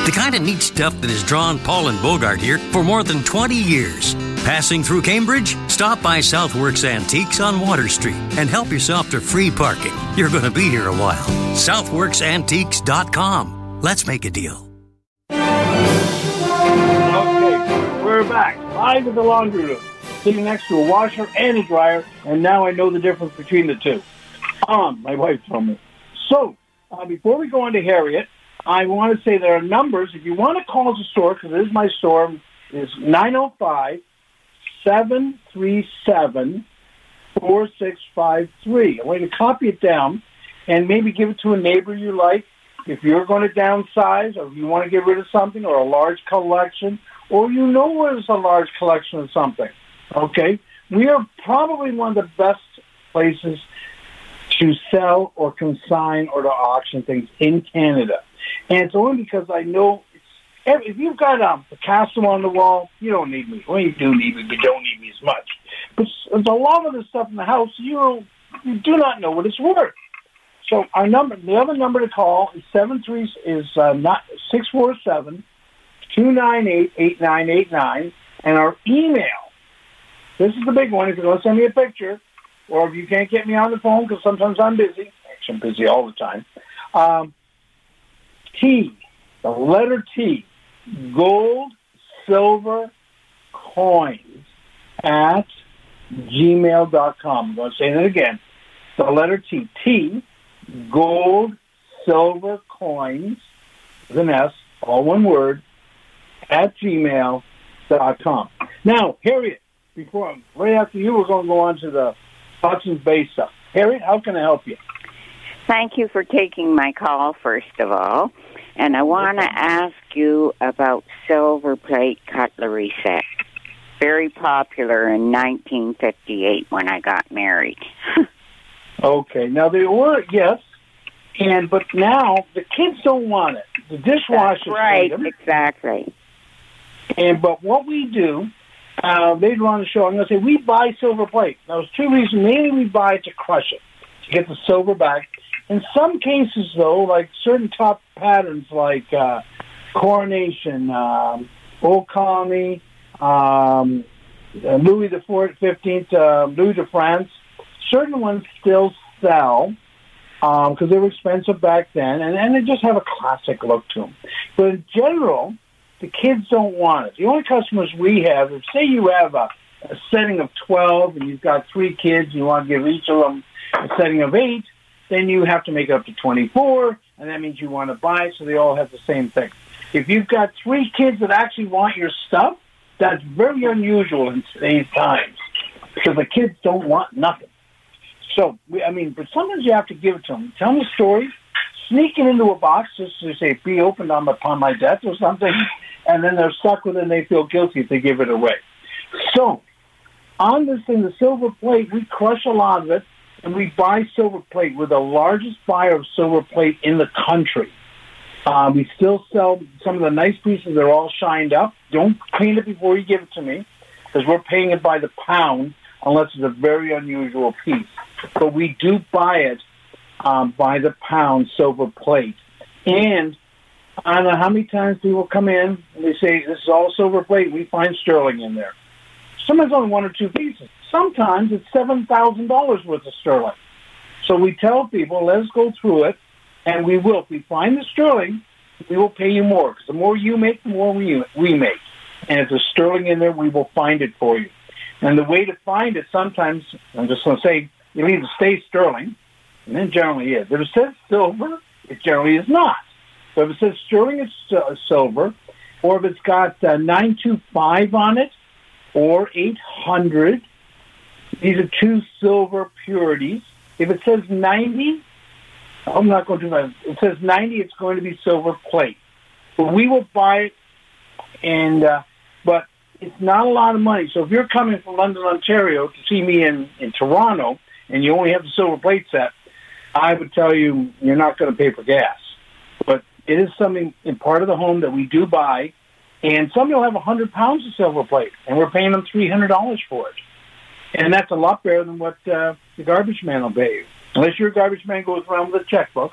Speaker 8: The kind of neat stuff that has drawn Paul and Bogart here for more than 20 years. Passing through Cambridge? Stop by Southworks Antiques on Water Street and help yourself to free parking. You're going to be here a while. SouthworksAntiques.com. Let's make a deal.
Speaker 2: Okay, we're back live at the laundry room, sitting next to a washer and a dryer, and now I know the difference between the two. Um, my wife told me. So, uh, before we go on to Harriet, I want to say there are numbers. If you want to call the store, because it is my store, is 905 737 4653. I want you to copy it down and maybe give it to a neighbor you like. If you're going to downsize or you want to get rid of something or a large collection or you know there's a large collection of something, okay? We are probably one of the best places to sell or consign or to auction things in Canada. And it's only because I know it's. if you've got um, a Picasso on the wall, you don't need me. Well, you do need me, but you don't need me as much. But there's a lot of the stuff in the house you don't, you do not know what it's worth. So our number, the other number to call is seven three is uh, not six four seven two nine eight eight nine eight nine, and our email. This is the big one. If you're going to send me a picture, or if you can't get me on the phone because sometimes I'm busy. Actually, I'm busy all the time. Um, T, the letter T, gold, silver, coins at gmail.com. I'm going to say that again. The letter T. T, gold, silver, coins, with an S, all one word, at gmail.com. Now, Harriet, before, right after you, we're going to go on to the Hudson's Bay stuff. Harriet, how can I help you?
Speaker 9: Thank you for taking my call, first of all. And I want to ask you about silver plate cutlery set. Very popular in 1958 when I got married. *laughs*
Speaker 2: okay, now they were yes, and but now the kids don't want it. The dishwashers,
Speaker 9: That's right? Exactly.
Speaker 2: And but what we do, uh, they'd run the show. I'm going to say we buy silver plate. Now, there's two reasons. Mainly, we buy it to crush it to get the silver back. In some cases, though, like certain top patterns like uh, Coronation, um, Old Colony, um, uh, Louis the Fifteenth, uh, Louis de France, certain ones still sell because um, they were expensive back then, and, and they just have a classic look to them. But in general, the kids don't want it. The only customers we have, if say you have a, a setting of 12 and you've got three kids and you want to give each of them a setting of eight, then you have to make up to 24, and that means you want to buy so they all have the same thing. If you've got three kids that actually want your stuff, that's very unusual in today's times because the kids don't want nothing. So, I mean, but sometimes you have to give it to them. Tell them a story, sneak it into a box just to say, be opened on upon my death or something, and then they're stuck with it and they feel guilty if they give it away. So, on this thing, the silver plate, we crush a lot of it and we buy silver plate. We're the largest buyer of silver plate in the country. Uh, we still sell some of the nice pieces. They're all shined up. Don't clean it before you give it to me because we're paying it by the pound unless it's a very unusual piece. But we do buy it um, by the pound silver plate. And I don't know how many times people come in and they say, this is all silver plate. We find sterling in there. Sometimes only one or two pieces. Sometimes it's $7,000 worth of sterling. So we tell people, let's go through it, and we will. If we find the sterling, we will pay you more. Because the more you make, the more we, we make. And if there's sterling in there, we will find it for you. And the way to find it, sometimes, I'm just going to say, you need to stay sterling, and then generally is. If it says silver, it generally is not. So if it says sterling, it's uh, silver. Or if it's got uh, 925 on it, or 800, these are two silver purities. If it says 90, I'm not going to that. It says 90, it's going to be silver plate. But we will buy it, and uh, but it's not a lot of money. So if you're coming from London, Ontario to see me in, in Toronto, and you only have the silver plate set, I would tell you you're not going to pay for gas. But it is something in part of the home that we do buy, and some will have a 100 pounds of silver plate, and we're paying them $300 for it. And that's a lot better than what uh, the garbage man will pay you. Unless your garbage man goes around with a checkbook.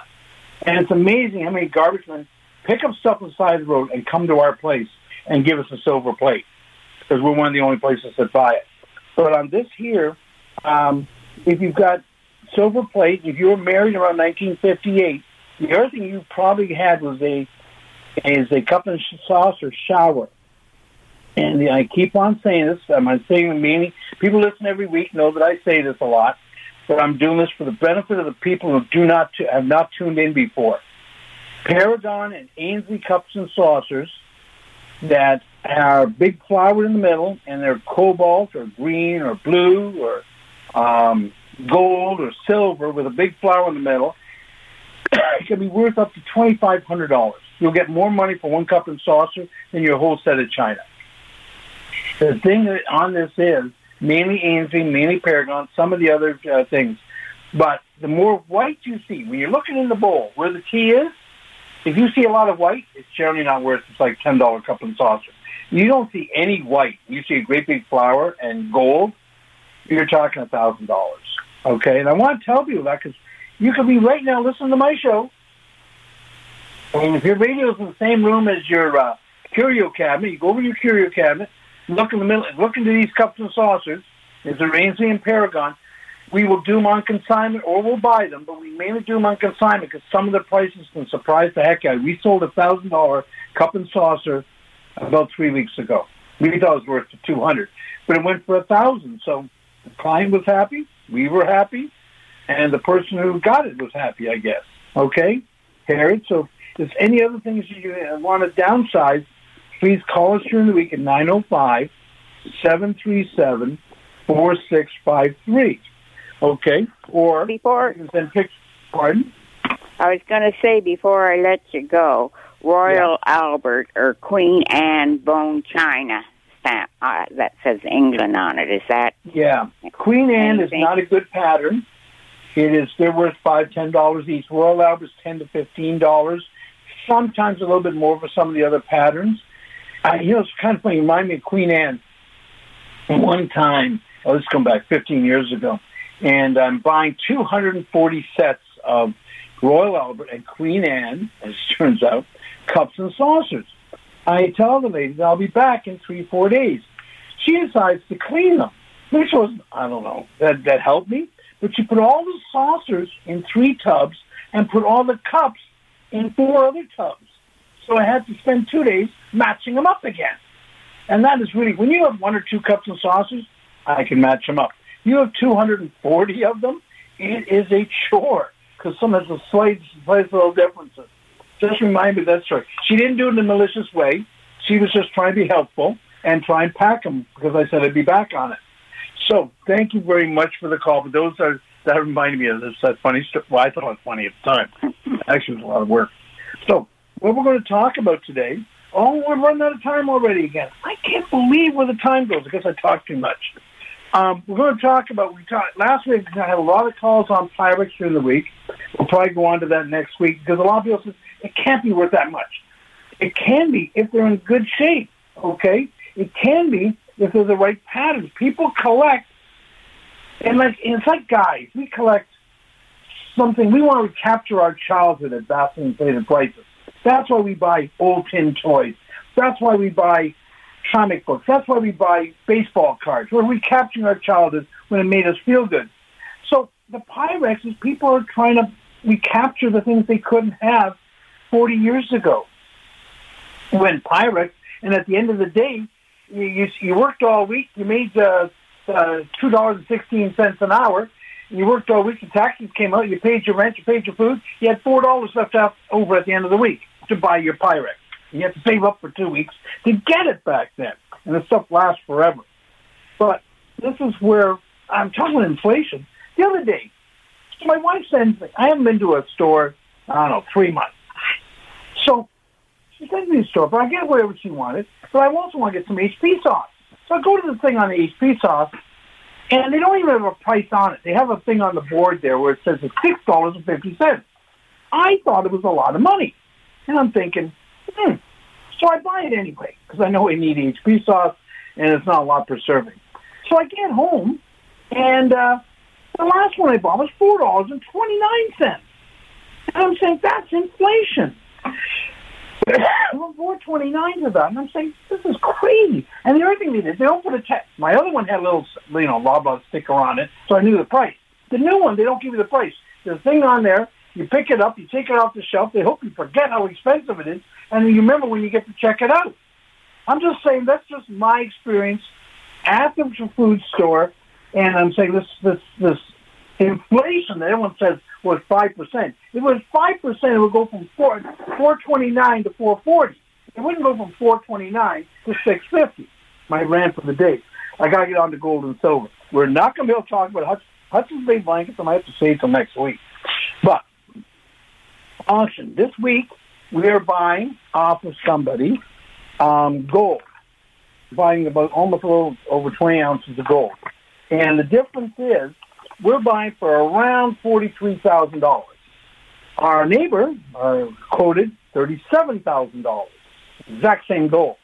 Speaker 2: And it's amazing how many garbage men pick up stuff on the side of the road and come to our place and give us a silver plate because we're one of the only places that buy it. But on this here, um, if you've got silver plate, if you were married around 1958, the other thing you probably had was a is a cup and saucer shower. And I keep on saying this. I'm saying the meaning. people listen every week know that I say this a lot, but I'm doing this for the benefit of the people who do not have not tuned in before. Paragon and Aynsley cups and saucers that are big flower in the middle, and they're cobalt or green or blue or um, gold or silver with a big flower in the middle. *coughs* it can be worth up to twenty five hundred dollars. You'll get more money for one cup and saucer than your whole set of china. The thing on this is mainly Aynsley, mainly Paragon, some of the other uh, things. But the more white you see, when you're looking in the bowl where the tea is, if you see a lot of white, it's generally not worth it's like ten dollar cup and saucer. You don't see any white. You see a great big flower and gold. You're talking a thousand dollars. Okay, and I want to tell people that because you could be right now listening to my show, and if your radio's in the same room as your uh, curio cabinet, you go over to your curio cabinet, look in the middle, look into these cups and saucers. There's a Aynsley and Paragon we will do them on consignment or we'll buy them, but we mainly do them on consignment because some of the prices can surprise the heck out. We sold a thousand dollar cup and saucer about three weeks ago. We thought it was worth two hundred, but it went for a thousand. So the client was happy, we were happy, and the person who got it was happy, I guess. Okay, Harry. So if there's any other things you want to downsize, please call us during the week at 905 737 4653. Okay. Or
Speaker 9: before
Speaker 2: you can send pictures. Pardon?
Speaker 9: I was going to say before I let you go, Royal yeah. Albert or Queen Anne bone china stamp uh, that says England on it. Is that?
Speaker 2: Yeah. Queen Anne is not a good pattern. It is. They're worth five, ten dollars each. Royal Albert's ten to fifteen dollars. Sometimes a little bit more for some of the other patterns. Uh, you know, it's kind of funny. Remind me of Queen Anne. One time, oh, this come back 15 years ago and I'm buying 240 sets of Royal Albert and Queen Anne, as it turns out, cups and saucers. I tell the lady I'll be back in three, four days. She decides to clean them, which was, I don't know, that, that helped me. But she put all the saucers in three tubs and put all the cups in four other tubs. So I had to spend two days matching them up again. And that is really, when you have one or two cups and saucers, I can match them up. You have 240 of them. It is a chore because some has a slight, slight little differences. Just remind me that story. She didn't do it in a malicious way. She was just trying to be helpful and try and pack them because I said I'd be back on it. So thank you very much for the call. But those are that reminded me of this that funny story. Well, I thought it was funny at the time. *laughs* Actually, it was a lot of work. So what we're going to talk about today. Oh, we're running out of time already again. I can't believe where the time goes because I talk too much. Um, we're going to talk about, we talked, last week I had a lot of calls on Pyrex during the week. We'll probably go on to that next week because a lot of people say it can't be worth that much. It can be if they're in good shape, okay? It can be if they're the right patterns. People collect, and like and it's like guys, we collect something. We want to capture our childhood at vastly inflated prices. That's why we buy old tin toys. That's why we buy comic books. That's why we buy baseball cards. We're recapturing our childhood when it made us feel good. So the Pyrex is people are trying to recapture the things they couldn't have 40 years ago. When Pyrex, and at the end of the day, you, you, you worked all week, you made uh, uh, $2.16 an hour, you worked all week, the taxes came out, you paid your rent, you paid your food, you had $4 left out over at the end of the week to buy your Pyrex. You have to save up for two weeks to get it back then. And the stuff lasts forever. But this is where I'm talking inflation. The other day, my wife sends me, I haven't been to a store, I don't know, three months. So she sends me to the store, but I get whatever she wanted. But I also want to get some HP sauce. So I go to the thing on the HP sauce, And they don't even have a price on it. They have a thing on the board there where it says it's six dollars and fifty cents. I thought it was a lot of money, and I'm thinking, hmm. So I buy it anyway because I know I need HP sauce, and it's not a lot per serving. So I get home, and uh, the last one I bought was four dollars and twenty nine cents. And I'm saying that's inflation. Twenty nine to that, and I'm saying this is crazy. And the other thing they did, they don't put a text. My other one had a little, you know, Loblaw sticker on it, so I knew the price. The new one, they don't give you the price. There's a thing on there. You pick it up, you take it off the shelf. They hope you forget how expensive it is, and you remember when you get to check it out. I'm just saying that's just my experience at the food store, and I'm saying this this this inflation that everyone says was five percent. It was five percent, it would go from four four twenty nine to four forty. It wouldn't go from four twenty nine to six fifty. My rant for the day. I got to get on to gold and silver. We're not going to be able to talk about Hutch, Hudson's Bay blankets. I might have to say until next week. But auction this week, we are buying off of somebody um, gold, buying about almost a little over twenty ounces of gold, and the difference is we're buying for around $43,000. Our neighbor uh, quoted $37,000. Exact same goal.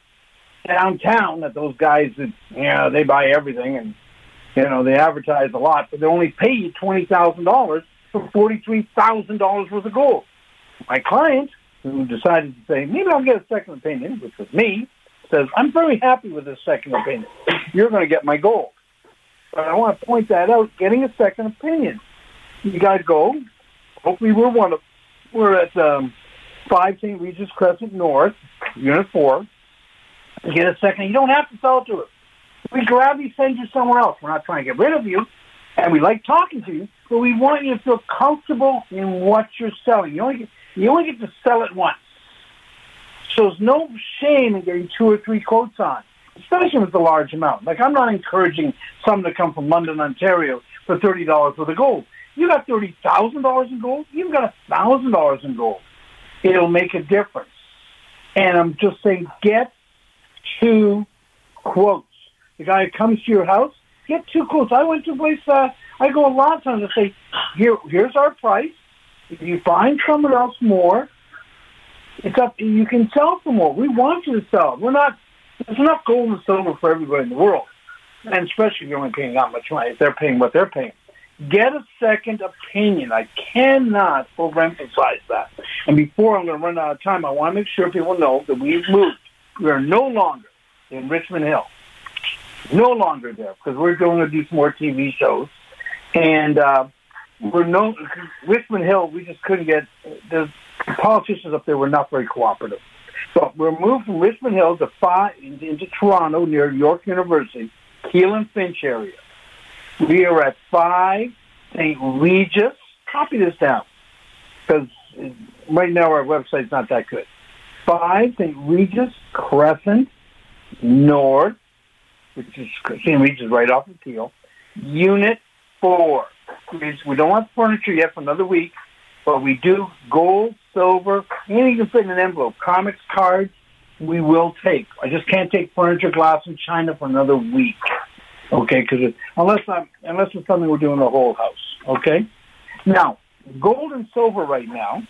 Speaker 2: Downtown, that those guys that, you know, they buy everything and, you know, they advertise a lot, but they only pay you $20,000 for $43,000 worth of gold. My client, who decided to say, maybe I'll get a second opinion, which was me, says, I'm very happy with this second opinion. You're going to get my gold. But I want to point that out, getting a second opinion. You got to go. Hopefully we're one of, we're at um, 5 St. Regis Crescent North, Unit 4. You get a second. You don't have to sell it to us. We gladly send you somewhere else. We're not trying to get rid of you, and we like talking to you, but we want you to feel comfortable in what you're selling. You only get, you only get to sell it once. So there's no shame in getting two or three quotes on especially it's a large amount. Like I'm not encouraging some to come from London, Ontario for thirty dollars worth of gold. You got thirty thousand dollars in gold. You've got a thousand dollars in gold. It'll make a difference. And I'm just saying, get two quotes. The guy comes to your house, get two quotes. I went to a place. Uh, I go a lot of times and say, here, here's our price. If you find someone else more, it's up. You can sell for more. We want you to sell. We're not there's enough gold and silver for everybody in the world, and especially if you're only paying that much money, if they're paying what they're paying. Get a second opinion. I cannot overemphasize that. And before I'm going to run out of time, I want to make sure people know that we've moved. We are no longer in Richmond Hill. No longer there because we're going to do some more TV shows. And uh, we're no Richmond Hill. We just couldn't get the politicians up there were not very cooperative. So we're moved from Richmond Hill to five into Toronto near York University, Keele and Finch area. We are at five St. Regis. Copy this down because right now our website's not that good. Five St. Regis Crescent North, which is St. Regis right off of Keele. Unit four. We don't want furniture yet for another week, but we do gold, silver, anything you can fit in an envelope, comics, cards, we will take. I just can't take furniture, glass, and china for another week. Okay, because unless I'm unless it's something we're doing the whole house. Okay, now gold and silver right now,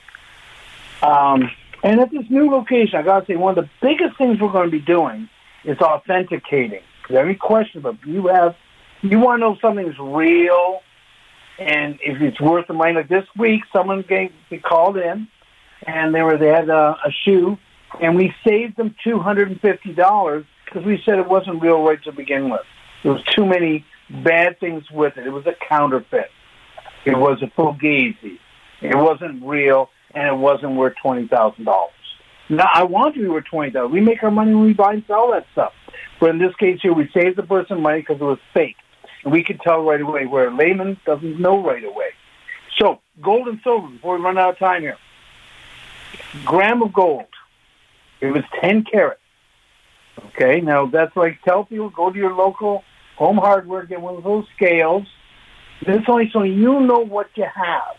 Speaker 2: um, and at this new location, I gotta say one of the biggest things we're going to be doing is authenticating. Every question, but you have you want to know if something's real, and if it's worth the money. Like this week, someone they called in and they were they had a, uh, a shoe, and we saved them two hundred and fifty dollars because we said it wasn't real right to begin with. There was too many bad things with it. It was a counterfeit. It was a fugazi. It wasn't real, and it wasn't worth twenty thousand dollars. Now I want to be worth twenty thousand. We make our money when we buy and sell that stuff. But in this case here, we saved the person money because it was fake, we could tell right away. Where a layman doesn't know right away. So gold and silver. Before we run out of time here, gram of gold. It was 10 carats. Okay, now that's like tell people go to your local home hardware, get one of those scales. This only so you know what you have.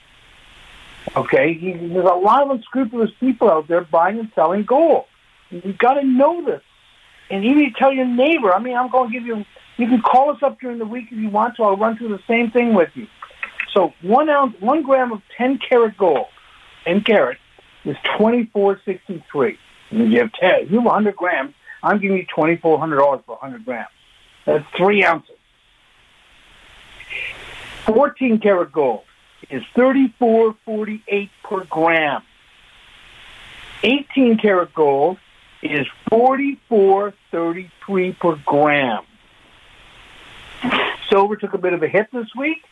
Speaker 2: Okay, there's a lot of unscrupulous people out there buying and selling gold. You've got to know this. And even you tell your neighbor, I mean, I'm going to give you You can call us up during the week if you want to. I'll run through the same thing with you. So one ounce, one gram of 10 karat gold, 10 karat, is 24.63. And you have 10, you have 100 grams, I'm giving you $2,400 for 100 grams. That's three ounces. 14 karat gold is 34.48 per gram. 18 karat gold is 44.33 per gram. Silver took a bit of a hit this week.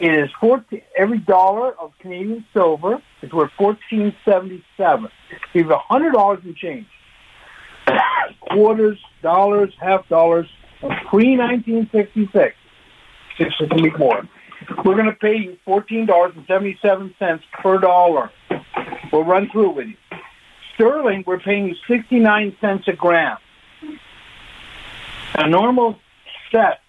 Speaker 2: It is 14, every dollar of Canadian silver is worth 14.77. We have $100 in change. *coughs* Quarters, dollars, half dollars of pre-1966. Six can be more. We're going to pay you $14.77 per dollar. We'll run through it with you. Sterling, we're paying you 69 cents a gram. A normal set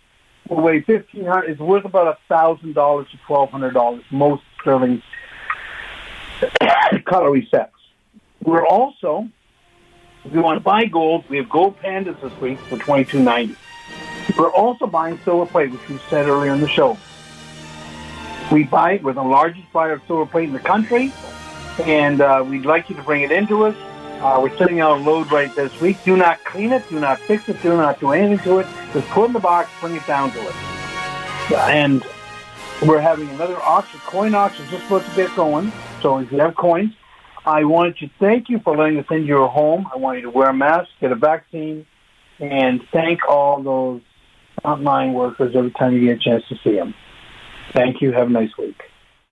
Speaker 2: will weigh 1500 is worth about a $1,000 to $1,200, most sterling *coughs* cutlery sets. We're also, if you want to buy gold, we have gold pandas this week for twenty-two ninety. We're also buying silver plate, which we said earlier in the show. We buy it. We're the largest buyer of silver plate in the country, and uh, we'd like you to bring it into us. Uh, we're sending out a load right this week. Do not clean it. Do not fix it. Do not do anything to it. Just put it in the box, bring it down to us. And we're having another auction, coin auction, just about to get going. So if you have coins, I wanted to thank you for letting us into your home. I want you to wear a mask, get a vaccine, and thank all those frontline workers every time you get a chance to see them. Thank you. Have a nice week.